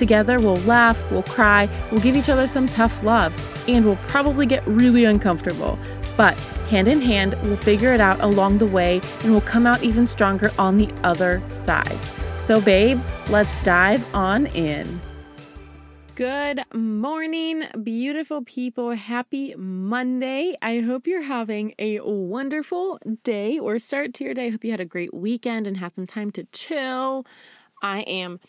Together, we'll laugh, we'll cry, we'll give each other some tough love, and we'll probably get really uncomfortable. But hand in hand, we'll figure it out along the way and we'll come out even stronger on the other side. So, babe, let's dive on in. Good morning, beautiful people. Happy Monday. I hope you're having a wonderful day or start to your day. I hope you had a great weekend and had some time to chill. I am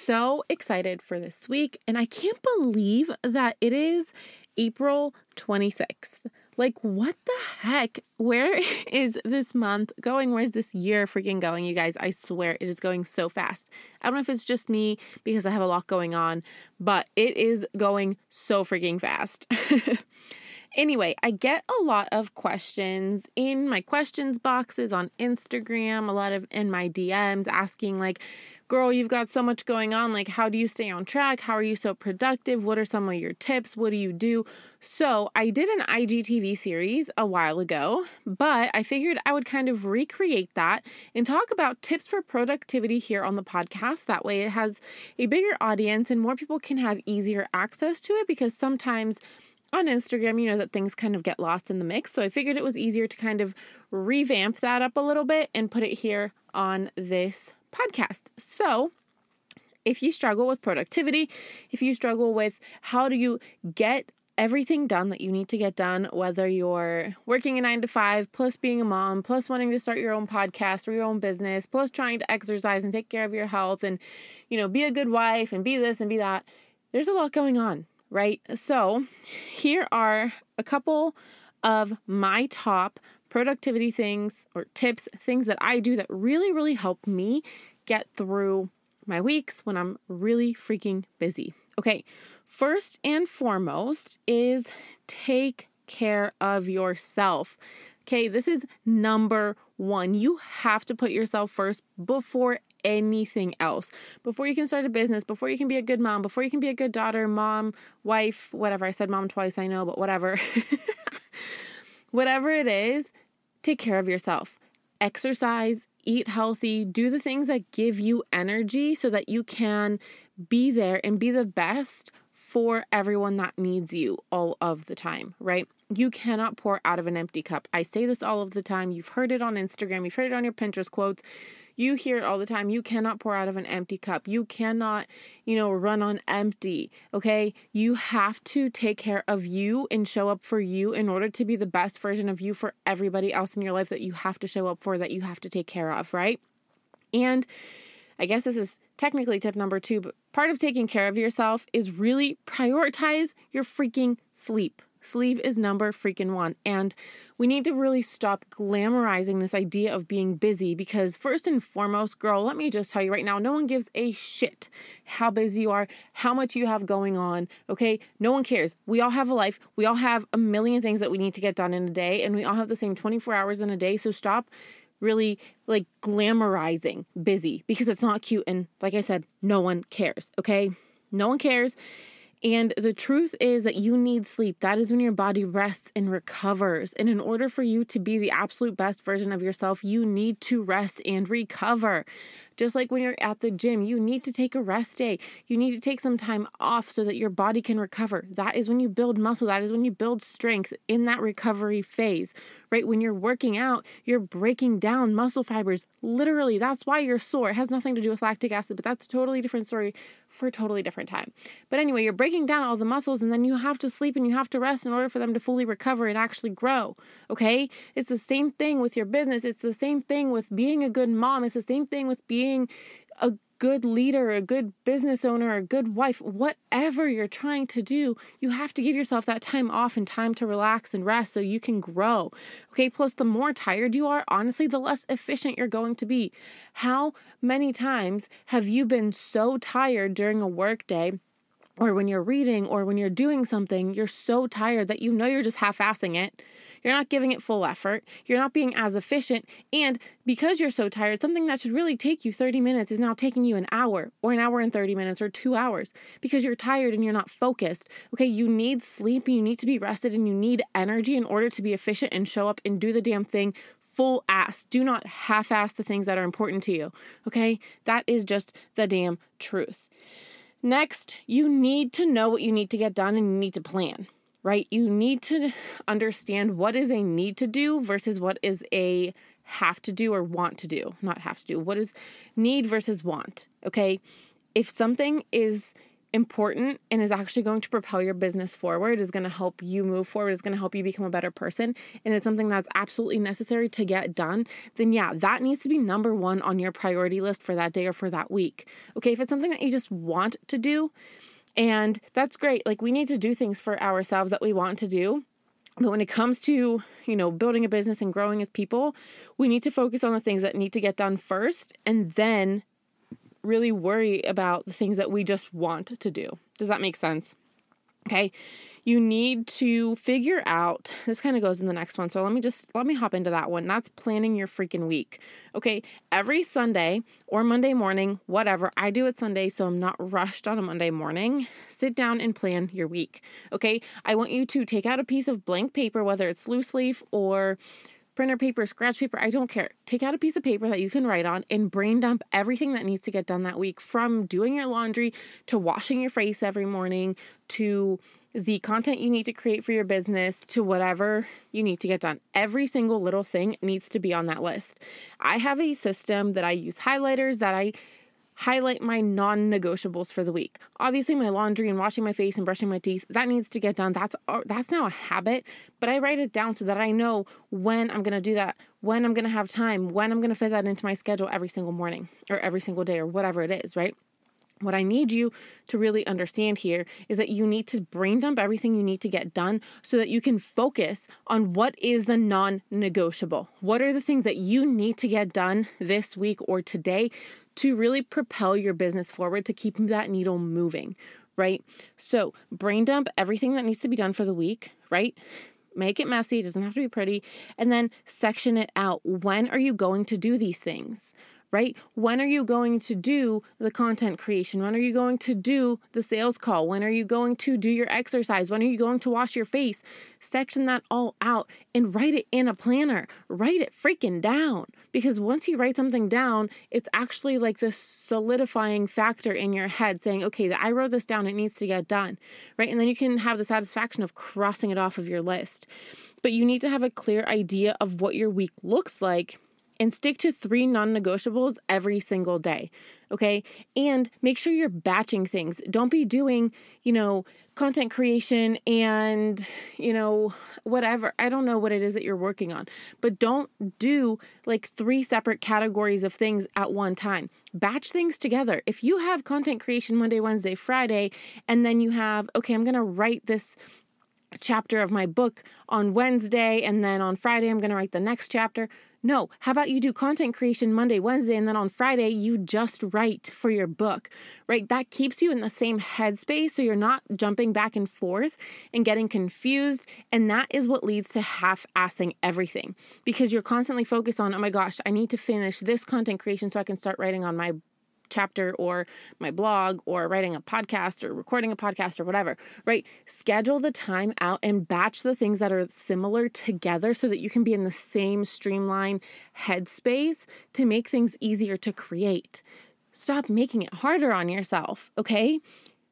so excited for this week, and I can't believe that it is April 26th. Like, what the heck? Where is this month going? Where's this year freaking going, you guys? I swear it is going so fast. I don't know if it's just me because I have a lot going on, but it is going so freaking fast. Anyway, I get a lot of questions in my questions boxes on Instagram, a lot of in my DMs asking, like, girl, you've got so much going on. Like, how do you stay on track? How are you so productive? What are some of your tips? What do you do? So, I did an IGTV series a while ago, but I figured I would kind of recreate that and talk about tips for productivity here on the podcast. That way, it has a bigger audience and more people can have easier access to it because sometimes on Instagram, you know that things kind of get lost in the mix. So I figured it was easier to kind of revamp that up a little bit and put it here on this podcast. So if you struggle with productivity, if you struggle with how do you get everything done that you need to get done, whether you're working a nine to five, plus being a mom, plus wanting to start your own podcast or your own business, plus trying to exercise and take care of your health and, you know, be a good wife and be this and be that. There's a lot going on right? So, here are a couple of my top productivity things or tips, things that I do that really, really help me get through my weeks when I'm really freaking busy. Okay, first and foremost is take care of yourself. Okay, this is number one. You have to put yourself first before anything else. Before you can start a business, before you can be a good mom, before you can be a good daughter, mom, wife, whatever. I said mom twice, I know, but whatever. whatever it is, take care of yourself. Exercise, eat healthy, do the things that give you energy so that you can be there and be the best for everyone that needs you all of the time, right? You cannot pour out of an empty cup. I say this all of the time. You've heard it on Instagram, you've heard it on your Pinterest quotes. You hear it all the time. You cannot pour out of an empty cup. You cannot, you know, run on empty. Okay. You have to take care of you and show up for you in order to be the best version of you for everybody else in your life that you have to show up for, that you have to take care of. Right. And I guess this is technically tip number two, but part of taking care of yourself is really prioritize your freaking sleep. Sleep is number freaking one. And we need to really stop glamorizing this idea of being busy because, first and foremost, girl, let me just tell you right now no one gives a shit how busy you are, how much you have going on. Okay. No one cares. We all have a life. We all have a million things that we need to get done in a day, and we all have the same 24 hours in a day. So stop really like glamorizing busy because it's not cute. And like I said, no one cares. Okay. No one cares. And the truth is that you need sleep. That is when your body rests and recovers. And in order for you to be the absolute best version of yourself, you need to rest and recover. Just like when you're at the gym, you need to take a rest day. You need to take some time off so that your body can recover. That is when you build muscle. That is when you build strength in that recovery phase, right? When you're working out, you're breaking down muscle fibers. Literally, that's why you're sore. It has nothing to do with lactic acid, but that's a totally different story for a totally different time. But anyway, you're breaking down all the muscles and then you have to sleep and you have to rest in order for them to fully recover and actually grow. Okay? It's the same thing with your business. It's the same thing with being a good mom. It's the same thing with being a good leader, a good business owner, a good wife, whatever you're trying to do, you have to give yourself that time off and time to relax and rest so you can grow. Okay, plus, the more tired you are, honestly, the less efficient you're going to be. How many times have you been so tired during a work day? or when you're reading or when you're doing something, you're so tired that you know you're just half assing it. You're not giving it full effort. You're not being as efficient. And because you're so tired, something that should really take you 30 minutes is now taking you an hour or an hour and 30 minutes or two hours because you're tired and you're not focused. Okay, you need sleep, you need to be rested, and you need energy in order to be efficient and show up and do the damn thing full ass. Do not half ass the things that are important to you. Okay, that is just the damn truth. Next, you need to know what you need to get done and you need to plan right? You need to understand what is a need to do versus what is a have to do or want to do. Not have to do. What is need versus want, okay? If something is important and is actually going to propel your business forward, is going to help you move forward, is going to help you become a better person, and it's something that's absolutely necessary to get done, then yeah, that needs to be number one on your priority list for that day or for that week. Okay, if it's something that you just want to do, and that's great. Like we need to do things for ourselves that we want to do. But when it comes to, you know, building a business and growing as people, we need to focus on the things that need to get done first and then really worry about the things that we just want to do. Does that make sense? Okay. You need to figure out this kind of goes in the next one. So let me just let me hop into that one. That's planning your freaking week. Okay. Every Sunday or Monday morning, whatever, I do it Sunday, so I'm not rushed on a Monday morning. Sit down and plan your week. Okay. I want you to take out a piece of blank paper, whether it's loose leaf or printer paper, scratch paper, I don't care. Take out a piece of paper that you can write on and brain dump everything that needs to get done that week from doing your laundry to washing your face every morning to the content you need to create for your business to whatever you need to get done. Every single little thing needs to be on that list. I have a system that I use highlighters that I highlight my non negotiables for the week. Obviously, my laundry and washing my face and brushing my teeth, that needs to get done. That's, that's now a habit, but I write it down so that I know when I'm to do that, when I'm to have time, when I'm to fit that into my schedule every single morning or every single day or whatever it is, right? What I need you to really understand here is that you need to brain dump everything you need to get done so that you can focus on what is the non negotiable. What are the things that you need to get done this week or today to really propel your business forward to keep that needle moving, right? So, brain dump everything that needs to be done for the week, right? Make it messy, it doesn't have to be pretty, and then section it out. When are you going to do these things? Right? When are you going to do the content creation? When are you going to do the sales call? When are you going to do your exercise? When are you going to wash your face? Section that all out and write it in a planner. Write it freaking down because once you write something down, it's actually like this solidifying factor in your head saying, okay, I wrote this down, it needs to get done, right? And then you can have the satisfaction of crossing it off of your list. But you need to have a clear idea of what your week looks like and stick to three non negotiables every single day. Okay. And make sure you're batching things. Don't be doing, you know, content creation and, you know, whatever. I don't know what it is that you're working on, but don't do like three separate categories of things at one time. Batch things together. If you have content creation Monday, Wednesday, Friday, and then you have, okay, I'm going to write this chapter of my book on Wednesday, and then on Friday, I'm going to write the next chapter. No, how about you do content creation Monday, Wednesday, and then on Friday, you just write for your book, right? That keeps you in the same headspace so you're not jumping back and forth and getting confused. And that is what leads to half assing everything because you're constantly focused on, oh my gosh, I need to finish this content creation so I can start writing on my chapter or my blog or writing a podcast or recording a podcast or whatever, right? Schedule the time out and batch the things that are similar together so that you can be in the same streamline headspace to make things easier to create. Stop making it harder on yourself, okay?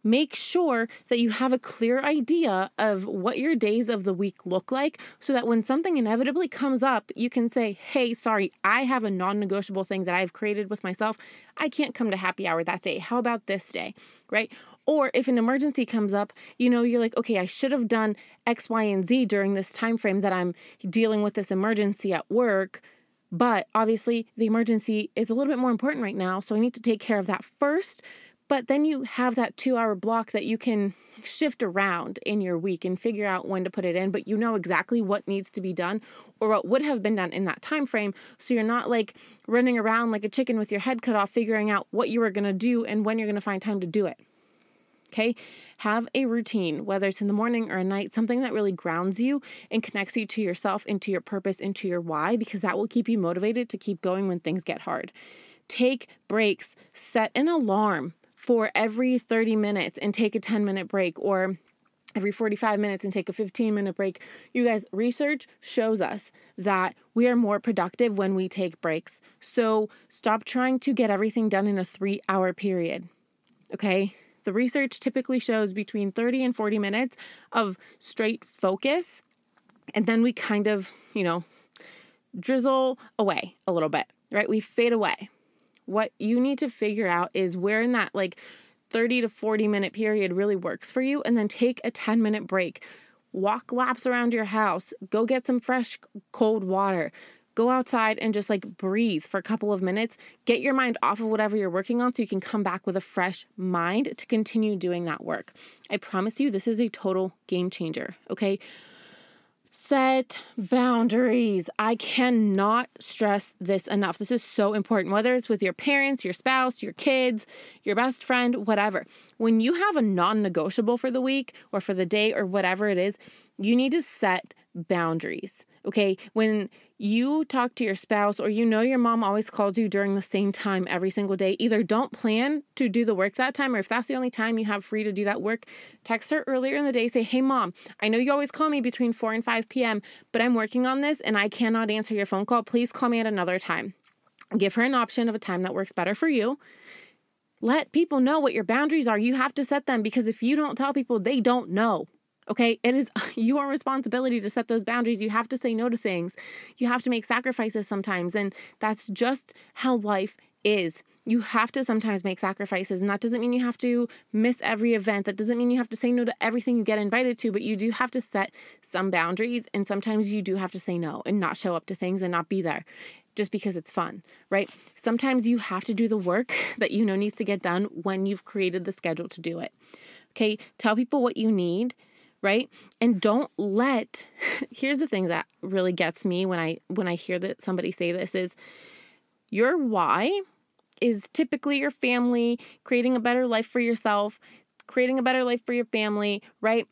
Make sure that you have a clear idea of what your days of the week look like so that when something inevitably comes up, you can say, Hey, sorry, I have a non negotiable thing that I've created with myself. I can't come to happy hour that day. How about this day? Right? Or if an emergency comes up, you know, you're like, okay, I should have done X, Y, and Z during this time frame that I'm dealing with this emergency at work. But obviously, the emergency is a little bit more important right now. So I need to take care of that first but then you have that two hour block that you can shift around in your week and figure out when to put it in, but you know exactly what needs to be done or what would have been done in that time frame. So you're not like running around like a chicken with your head cut off, figuring out what you are gonna do and when you're gonna find time to do it. Okay. Have a routine, whether it's in the morning or at night, something that really grounds you and connects you to yourself, into your purpose, into your why, because that will keep you motivated to keep going when things get hard. Take breaks, set an alarm for every 30 minutes and take a 10 minute break or every 45 minutes and take a 15 minute break. You guys, research shows us that we are more productive when we take breaks. So stop trying to get everything done in a three hour period. Okay? The research typically shows between 30 and 40 minutes of straight focus. And then we kind of, you know, drizzle away a little bit, right? We fade away. What you need to figure out is where in that like 30 to 40 minute period really works for you, and then take a 10 minute break. Walk laps around your house, go get some fresh cold water, go outside and just like breathe for a couple of minutes. Get your mind off of whatever you're working on so you can come back with a fresh mind to continue doing that work. I promise you, this is a total game changer, okay? Set boundaries. I cannot stress this enough. This is so important, whether it's with your parents, your spouse, your kids, your best friend, whatever. When you have a non negotiable for the week or for the day or whatever it is, you need to set boundaries. Okay. When you talk to your spouse or you know your mom always calls you during the same time every single day, either don't plan to do the work that time, or if that's the only time you have free to do that work, text her earlier in the day. Say, Hey, mom, I know you always call me between 4 and 5 p.m., but I'm working on this and I cannot answer your phone call. Please call me at another time. Give her an option of a time that works better for you. Let people know what your boundaries are. You have to set them because if you don't tell people, they don't know. Okay, it is your responsibility to set those boundaries. You have to say no to things. You have to make sacrifices sometimes. And that's just how life is. You have to sometimes make sacrifices. And that doesn't mean you have to miss every event. That doesn't mean you have to say no to everything you get invited to, but you do have to set some boundaries. And sometimes you do have to say no and not show up to things and not be there just because it's fun, right? Sometimes you have to do the work that you know needs to get done when you've created the schedule to do it. Okay, tell people what you need right? And don't let here's the thing that really gets me when i when i hear that somebody say this is your why is typically your family creating a better life for yourself creating a better life for your family right?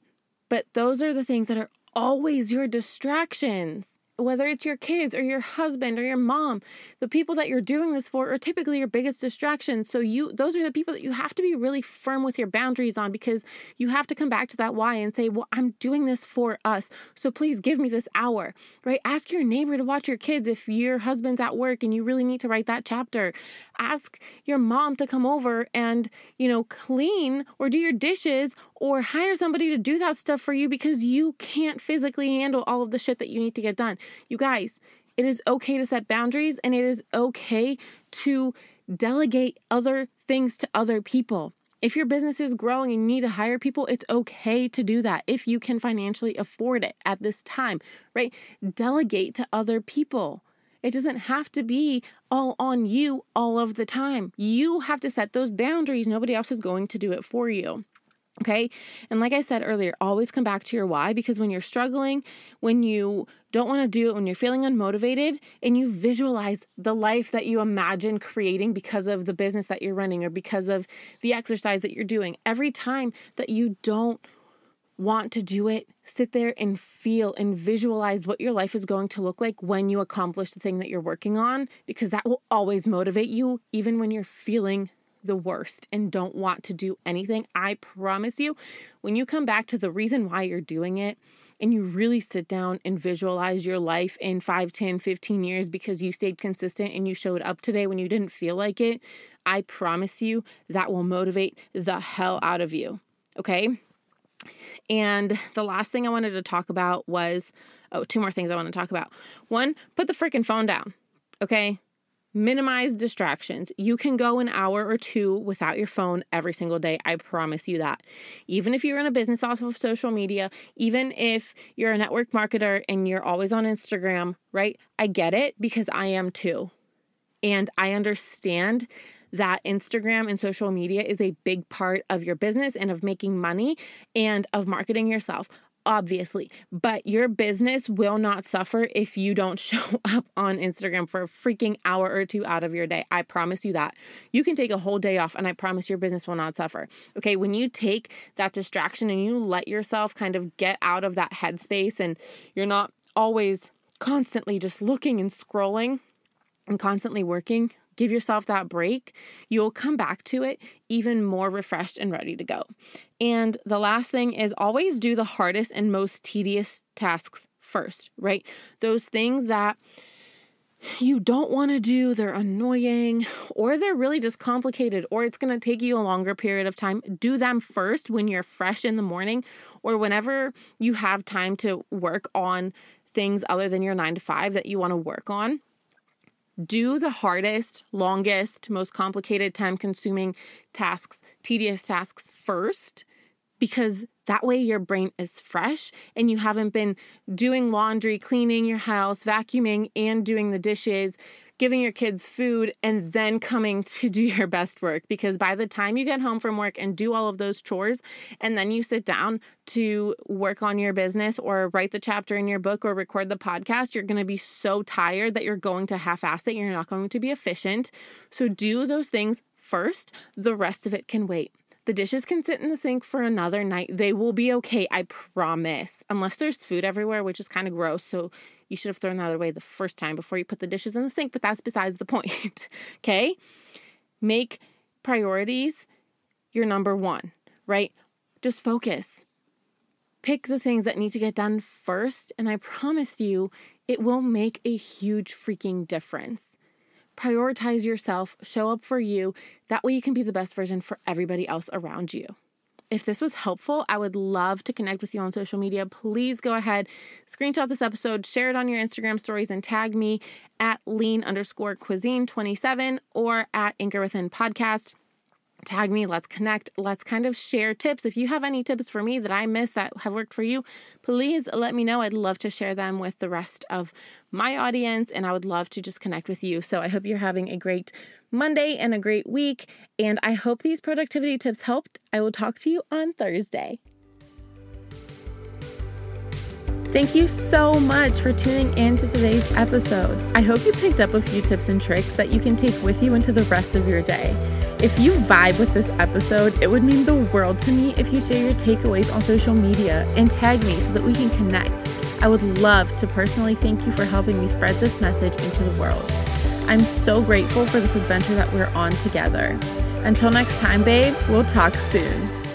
But those are the things that are always your distractions whether it's your kids or your husband or your mom, the people that you're doing this for are typically your biggest distractions. So you those are the people that you have to be really firm with your boundaries on because you have to come back to that why and say, "Well, I'm doing this for us. So please give me this hour." Right? Ask your neighbor to watch your kids if your husband's at work and you really need to write that chapter. Ask your mom to come over and, you know, clean or do your dishes or hire somebody to do that stuff for you because you can't physically handle all of the shit that you need to get done. You guys, it is okay to set boundaries and it is okay to delegate other things to other people. If your business is growing and you need to hire people, it's okay to do that if you can financially afford it at this time, right? Delegate to other people. It doesn't have to be all on you all of the time. You have to set those boundaries. Nobody else is going to do it for you. Okay. And like I said earlier, always come back to your why because when you're struggling, when you don't want to do it, when you're feeling unmotivated, and you visualize the life that you imagine creating because of the business that you're running or because of the exercise that you're doing, every time that you don't want to do it, sit there and feel and visualize what your life is going to look like when you accomplish the thing that you're working on because that will always motivate you, even when you're feeling the worst and don't want to do anything, I promise you, when you come back to the reason why you're doing it and you really sit down and visualize your life in 5, 10, 15 years because you stayed consistent and you showed up today when you didn't feel like it, I promise you that will motivate the hell out of you. Okay? And the last thing I wanted to talk about was oh, two more things I want to talk about. One, put the freaking phone down. Okay? Minimize distractions. You can go an hour or two without your phone every single day. I promise you that. Even if you're in a business off of social media, even if you're a network marketer and you're always on Instagram, right? I get it because I am too. And I understand that Instagram and social media is a big part of your business and of making money and of marketing yourself. Obviously, but your business will not suffer if you don't show up on Instagram for a freaking hour or two out of your day. I promise you that. You can take a whole day off, and I promise your business will not suffer. Okay, when you take that distraction and you let yourself kind of get out of that headspace and you're not always constantly just looking and scrolling and constantly working, give yourself that break, you'll come back to it even more refreshed and ready to go. And the last thing is always do the hardest and most tedious tasks first, right? Those things that you don't want to do, they're annoying, or they're really just complicated, or it's going to take you a longer period of time. Do them first when you're fresh in the morning or whenever you have time to work on things other than your nine to five that you want to work on do the hardest, longest, most complicated, time consuming tasks, tedious tasks first, because that way your brain is fresh and you haven't been doing laundry, cleaning your house, vacuuming, and doing the dishes giving your kids food, and then coming to do your best work. Because by the time you get home from work and do all of those chores, and then you sit down to work on your business or write the chapter in your book or record the podcast, you're going to be so tired that you're going to half ass it. You're not going to be efficient. So do those things first, the rest of it can wait. The dishes can sit in the sink for another night. They will be okay, I promise. Unless there's food everywhere, which is kind of gross. So you should have thrown that away the first time before you put the dishes in the sink, but that's besides the point. okay? Make priorities your number one, right? Just focus. Pick the things that need to get done first, and I promise you, it will make a huge freaking difference prioritize yourself, show up for you. That way, you can be the best version for everybody else around you. If this was helpful, I would love to connect with you on social media. Please go ahead, screenshot this episode, share it on your Instagram stories, and tag me at lean underscore cuisine 27 or at Anchor Within Podcast tag me, let's connect, let's kind of share tips. If you have any tips for me that I missed that have worked for you, please let me know. I'd love to share them with the rest of my audience and I would love to just connect with you. So I hope you're having a great Monday and a great week. And I hope these productivity tips helped. I will talk to you on Thursday. Thank you so much for tuning in to today's episode. I hope you picked up a few tips and tricks that you can take with you into the rest of your day. If you vibe with this episode, it would mean the world to me if you share your takeaways on social media and tag me so that we can connect. I would love to personally thank you for helping me spread this message into the world. I'm so grateful for this adventure that we're on together. Until next time, babe, we'll talk soon.